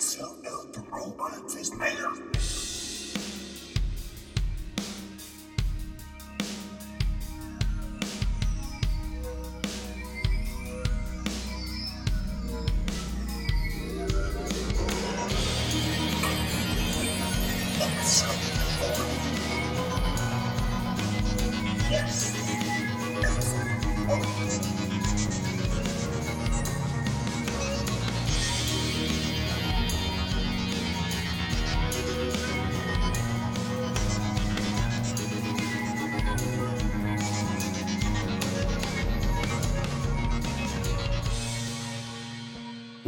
Self-help the robots is there.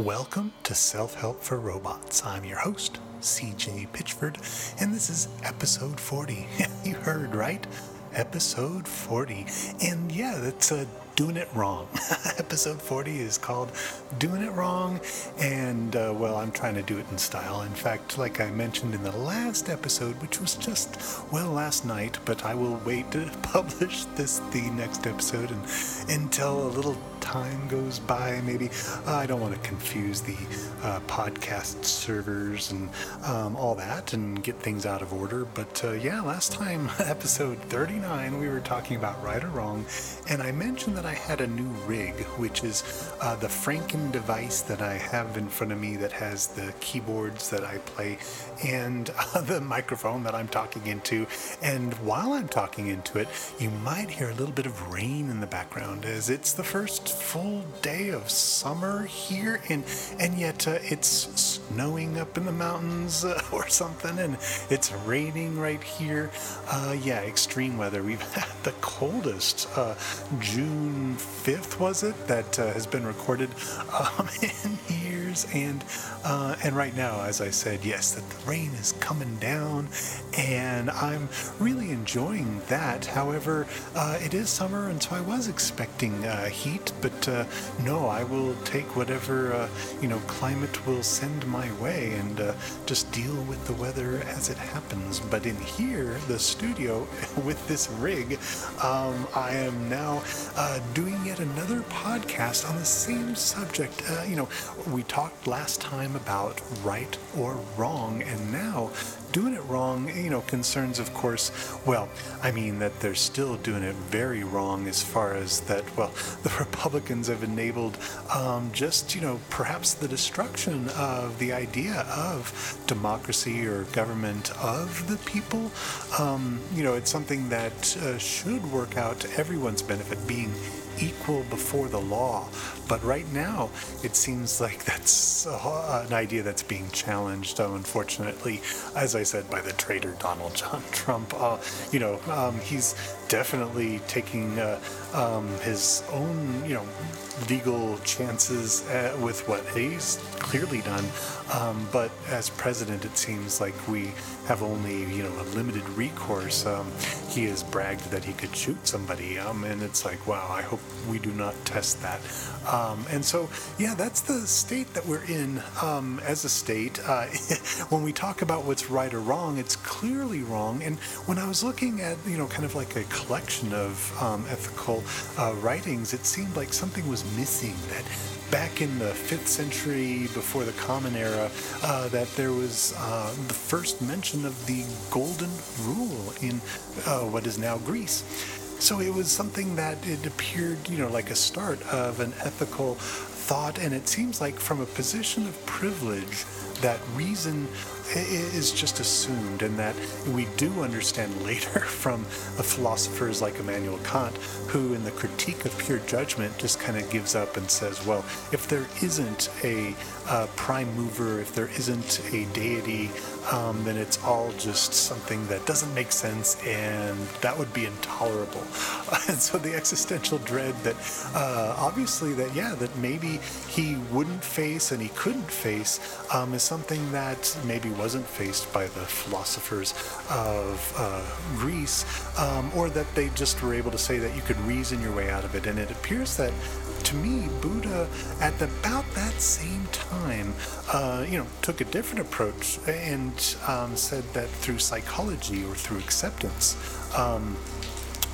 Welcome to Self Help for Robots. I'm your host, CJ Pitchford, and this is episode 40. you heard right? Episode 40. And yeah, that's uh, doing it wrong. episode 40 is called Doing It Wrong, and uh, well, I'm trying to do it in style. In fact, like I mentioned in the last episode, which was just, well, last night, but I will wait to publish this, the next episode, and until a little time goes by, maybe. I don't want to confuse the uh, podcast servers and um, all that and get things out of order. But uh, yeah, last time, episode 39, we were talking about right or wrong, and I mentioned that I had a new rig, which is uh, the Franken device that I have in front of me that has the keyboards that I play and uh, the microphone that I'm talking into. And while I'm talking into it, you might hear a little bit of rain in the background as it's the first full day of summer here, and and yet uh, it's snowing up in the mountains uh, or something, and it's raining right here. Uh, yeah, extreme weather. We've had the coldest uh, June 5th, was it, that uh, has been recorded um, in years, and uh, and right now, as I said, yes, that the rain is coming down, and I'm really enjoying that. However, it is summer, and so I was expecting heat, but uh, no, I will take whatever uh, you know climate will send my way and uh, just deal with the weather as it happens. But in here, the studio with this rig, um, I am now uh, doing yet another podcast on the same subject. Uh, you know, we talked last time about right or wrong, and now doing it wrong, you know, concerns, of course, well, I mean that they're still doing it very wrong as far as that, well, the Republicans have enabled um, just, you know, perhaps the destruction of the idea of democracy or government of the people. Um, you know, it's something that uh, should work out to everyone's benefit, being equal before the law. But right now, it seems like that's an idea that's being challenged, unfortunately, as I said, by the traitor Donald John Trump. Uh, you know, um, he's definitely taking uh, um, his own, you know, legal chances uh, with what he's clearly done. Um, but as president, it seems like we have only, you know, a limited recourse. Um, he has bragged that he could shoot somebody, um, and it's like, wow, I hope we do not test that. Um, and so, yeah, that's the state that we're in um, as a state. Uh, when we talk about what's right or wrong, it's clearly wrong. And when I was looking at, you know, kind of like a collection of um, ethical uh, writings, it seemed like something was missing that back in the 5th century before the Common Era uh, that there was uh, the first mention of the Golden Rule in uh, what is now Greece. So it was something that it appeared, you know, like a start of an ethical thought, and it seems like from a position of privilege, that reason is just assumed, and that we do understand later from philosophers like Immanuel Kant, who in the critique of pure judgment just kind of gives up and says, well, if there isn't a uh, prime mover, if there isn't a deity, um, then it's all just something that doesn't make sense, and that would be intolerable. and so the existential dread that uh, obviously that yeah that maybe he wouldn't face and he couldn't face um, is something that maybe wasn't faced by the philosophers of uh, Greece, um, or that they just were able to say that you could reason your way out of it. And it appears that to me, Buddha, at about that same time, uh, you know, took a different approach and um, said that through psychology or through acceptance, um,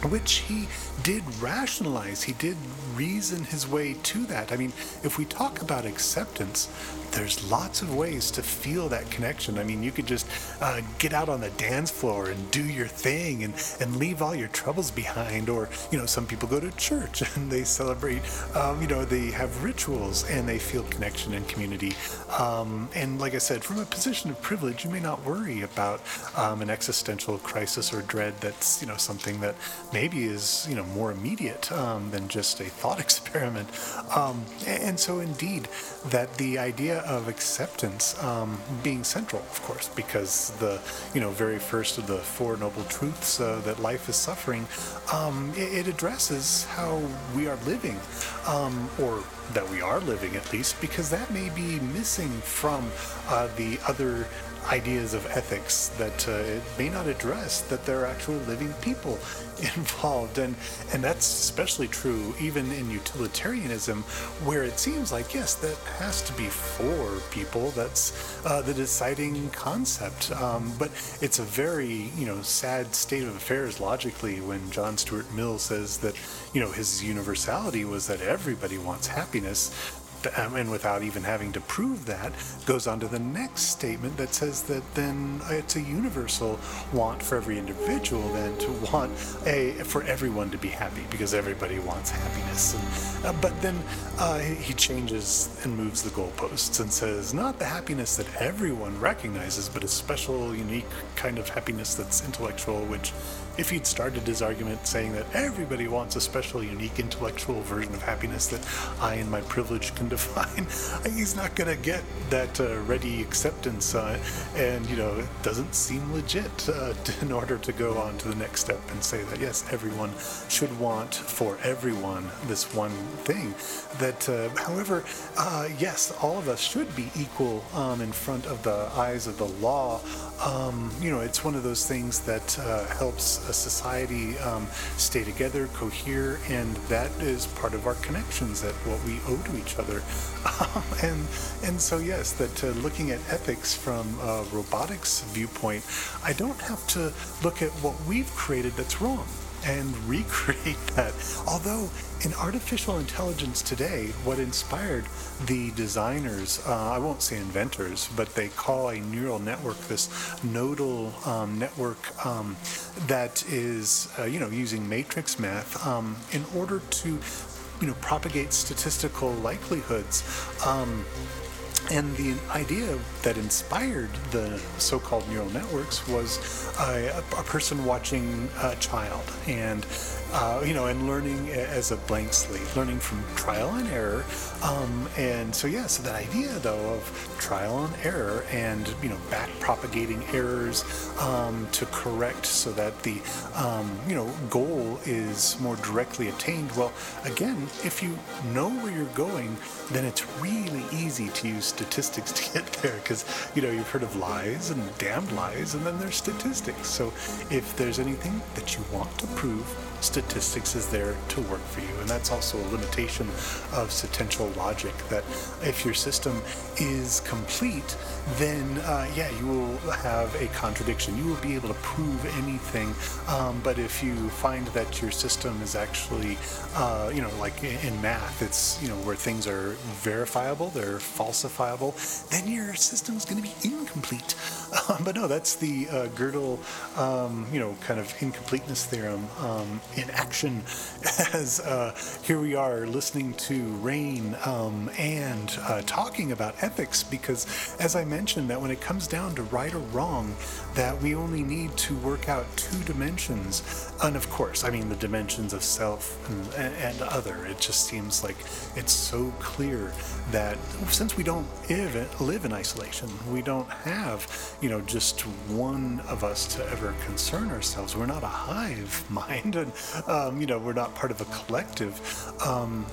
which he did rationalize, he did reason his way to that. I mean, if we talk about acceptance, there's lots of ways to feel that connection. I mean, you could just uh, get out on the dance floor and do your thing and, and leave all your troubles behind. Or, you know, some people go to church and they celebrate, um, you know, they have rituals and they feel connection and community. Um, and like I said, from a position of privilege, you may not worry about um, an existential crisis or dread that's, you know, something that maybe is, you know, more immediate um, than just a thought experiment. Um, and so, indeed, that the idea of acceptance um, being central, of course, because the you know very first of the four noble truths uh, that life is suffering, um, it, it, addresses how we are living, um, or that we are living at least, because that may be missing from uh, the other ideas of ethics that uh, it may not address that there are actual living people involved. And and that's especially true even in utilitarianism where it seems like yes that has to be for people. That's uh, the deciding concept. Um, but it's a very you know sad state of affairs logically when John Stuart Mill says that you know his universality was that everybody wants happiness um, and without even having to prove that, goes on to the next statement that says that then it's a universal want for every individual then to want a for everyone to be happy because everybody wants happiness. And, uh, but then uh, he changes and moves the goalposts and says not the happiness that everyone recognizes, but a special, unique kind of happiness that's intellectual, which if he'd started his argument saying that everybody wants a special, unique intellectual version of happiness that I and my privilege can define, he's not going to get that uh, ready acceptance. Uh, and, you know, it doesn't seem legit uh, in order to go on to the next step and say that, yes, everyone should want for everyone this one thing. That, uh, however, uh, yes, all of us should be equal um, in front of the eyes of the law. Um, you know, it's one of those things that uh, helps a society um, stay together, cohere, and that is part of our connections, that what we owe to each other. Um, and and so yes, that uh, looking at ethics from a robotics viewpoint, I don't have to look at what we've created that's wrong and recreate that. Although in artificial intelligence today, what inspired the designers, uh, I won't say inventors, but they call a neural network this nodal um, network um, that is, uh, you know, using matrix math um, in order to, you know, propagate statistical likelihoods. Um, and the idea that inspired the so called neural networks was a, a person watching a child and uh, you know, and learning as a blank slate, learning from trial and error. Um, and so, yeah, so that idea though of trial and error and, you know, back propagating errors um, to correct so that the, um, you know, goal is more directly attained. Well, again, if you know where you're going, then it's really easy to use statistics to get there because, you know, you've heard of lies and damned lies, and then there's statistics. So if there's anything that you want to prove, is there to work for you. And that's also a limitation of potential logic that if your system is complete, then uh, yeah, you will have a contradiction. You will be able to prove anything. Um, but if you find that your system is actually, uh, you know, like in math, it's, you know, where things are verifiable, they're falsifiable, then your system is going to be incomplete. Um, but no, that's the uh, Gödel, um, you know, kind of incompleteness theorem um, in action as uh, here we are listening to Rain um, and uh, talking about ethics because, as I mentioned, that when it comes down to right or wrong, that we only need to work out two dimensions. And of course, I mean the dimensions of self and, and other. It just seems like it's so clear that since we don't live, in isolation, we don't have, you know, just one of us to ever concern ourselves. We're not a hive mind, and um, you know, we're not part of a collective. Um,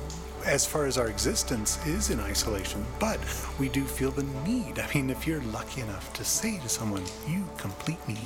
as far as our existence is in isolation, but we do feel the need. I mean, if you're lucky enough to say to someone, "You complete me,"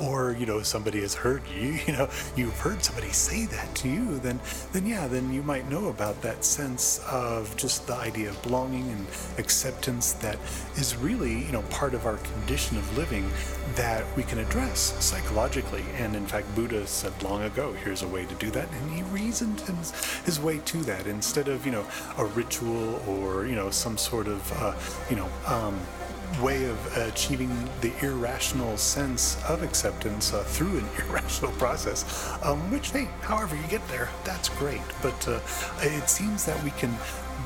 or you know, somebody has heard you, you know, you've heard somebody say that to you, then, then yeah, then you might know about that sense of just the idea of belonging and acceptance that is really, you know, part of our condition of living that we can address psychologically. And in fact, Buddha said long ago, here's a way to do that. And he reasoned his, his way to that instead of of, you know, a ritual or, you know, some sort of, uh, you know, um, way of achieving the irrational sense of acceptance uh, through an irrational process, um, which, hey, however you get there, that's great. But uh, it seems that we can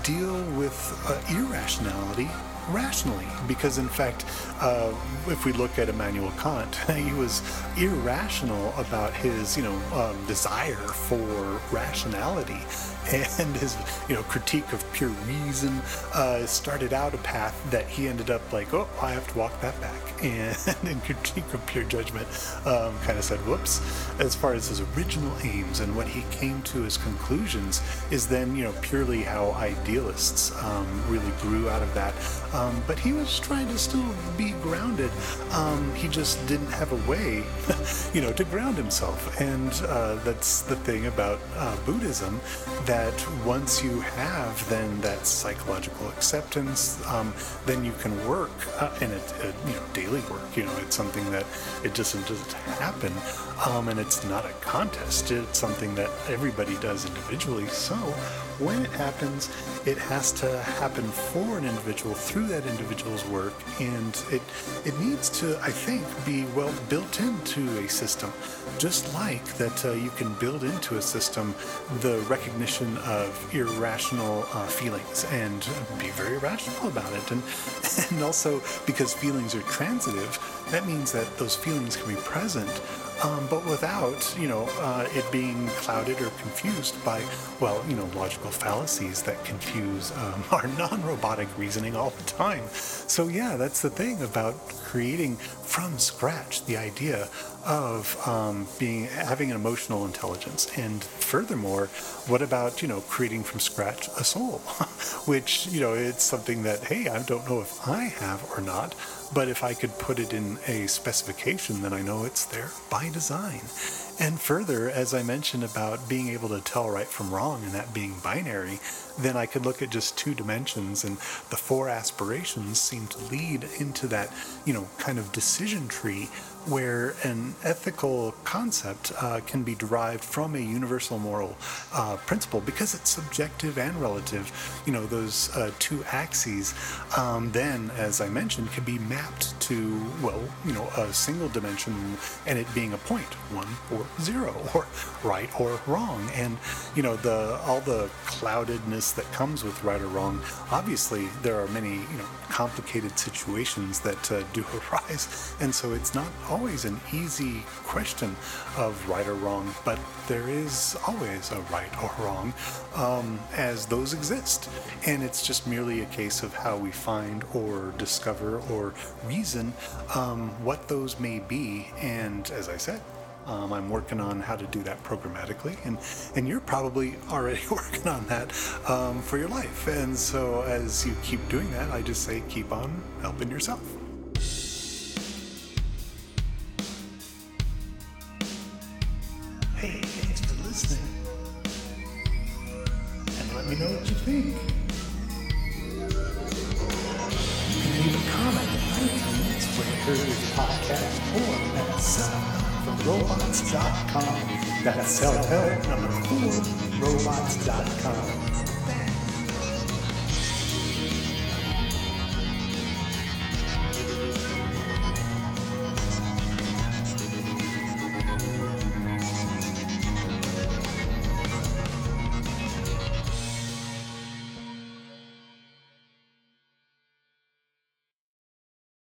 deal with uh, irrationality rationally because in fact uh, if we look at Immanuel Kant he was irrational about his you know um, desire for rationality. And his you know critique of pure reason uh, started out a path that he ended up like oh I have to walk that back. And in critique of pure judgment um, kind of said whoops. As far as his original aims and what he came to as conclusions is then you know purely how idealists um, really grew out of that um, but he was trying to still be grounded um, he just didn't have a way you know to ground himself and uh, that's the thing about uh, Buddhism that once you have then that psychological acceptance, um, then you can work uh, in it, uh, you know, daily work. You know, it's something that it just doesn't happen, um, and it's not a contest. It's something that everybody does individually. So when it happens, it has to happen for an individual through that individual's work, and it it needs to, I think, be well built into a system, just like that uh, you can build into a system the recognition of irrational uh, feelings and be very rational about it. And, and also, because feelings are transitive, that means that those feelings can be present um, but without, you know, uh, it being clouded or confused by, well, you know, logical fallacies that confuse um, our non-robotic reasoning all the time. So yeah, that's the thing about creating from scratch the idea of um, being having an emotional intelligence, and furthermore, what about you know creating from scratch a soul, which you know it's something that hey, I don't know if I have or not but if I could put it in a specification, then I know it's there by design. And further, as I mentioned about being able to tell right from wrong and that being binary, then I could look at just two dimensions and the four aspirations seem to lead into that, you know, kind of decision tree where an ethical concept uh, can be derived from a universal moral uh, principle because it's subjective and relative. You know, those uh, two axes um, then, as I mentioned, can be mapped to, well, you know, a single dimension and it being a point, one or zero, or right or wrong. And, you know, the all the cloudedness that comes with right or wrong, obviously there are many, you know, complicated situations that uh, do arise. And so it's not always an easy question of right or wrong, but there is always a right or wrong um, as those exist. And it's just merely a case of how we find or discover or reason um, what those may be. And as I said, um, I'm working on how to do that programmatically, and and you're probably already working on that um, for your life. And so as you keep doing that, I just say keep on helping yourself. robots.com. That's self-help number four, robots.com.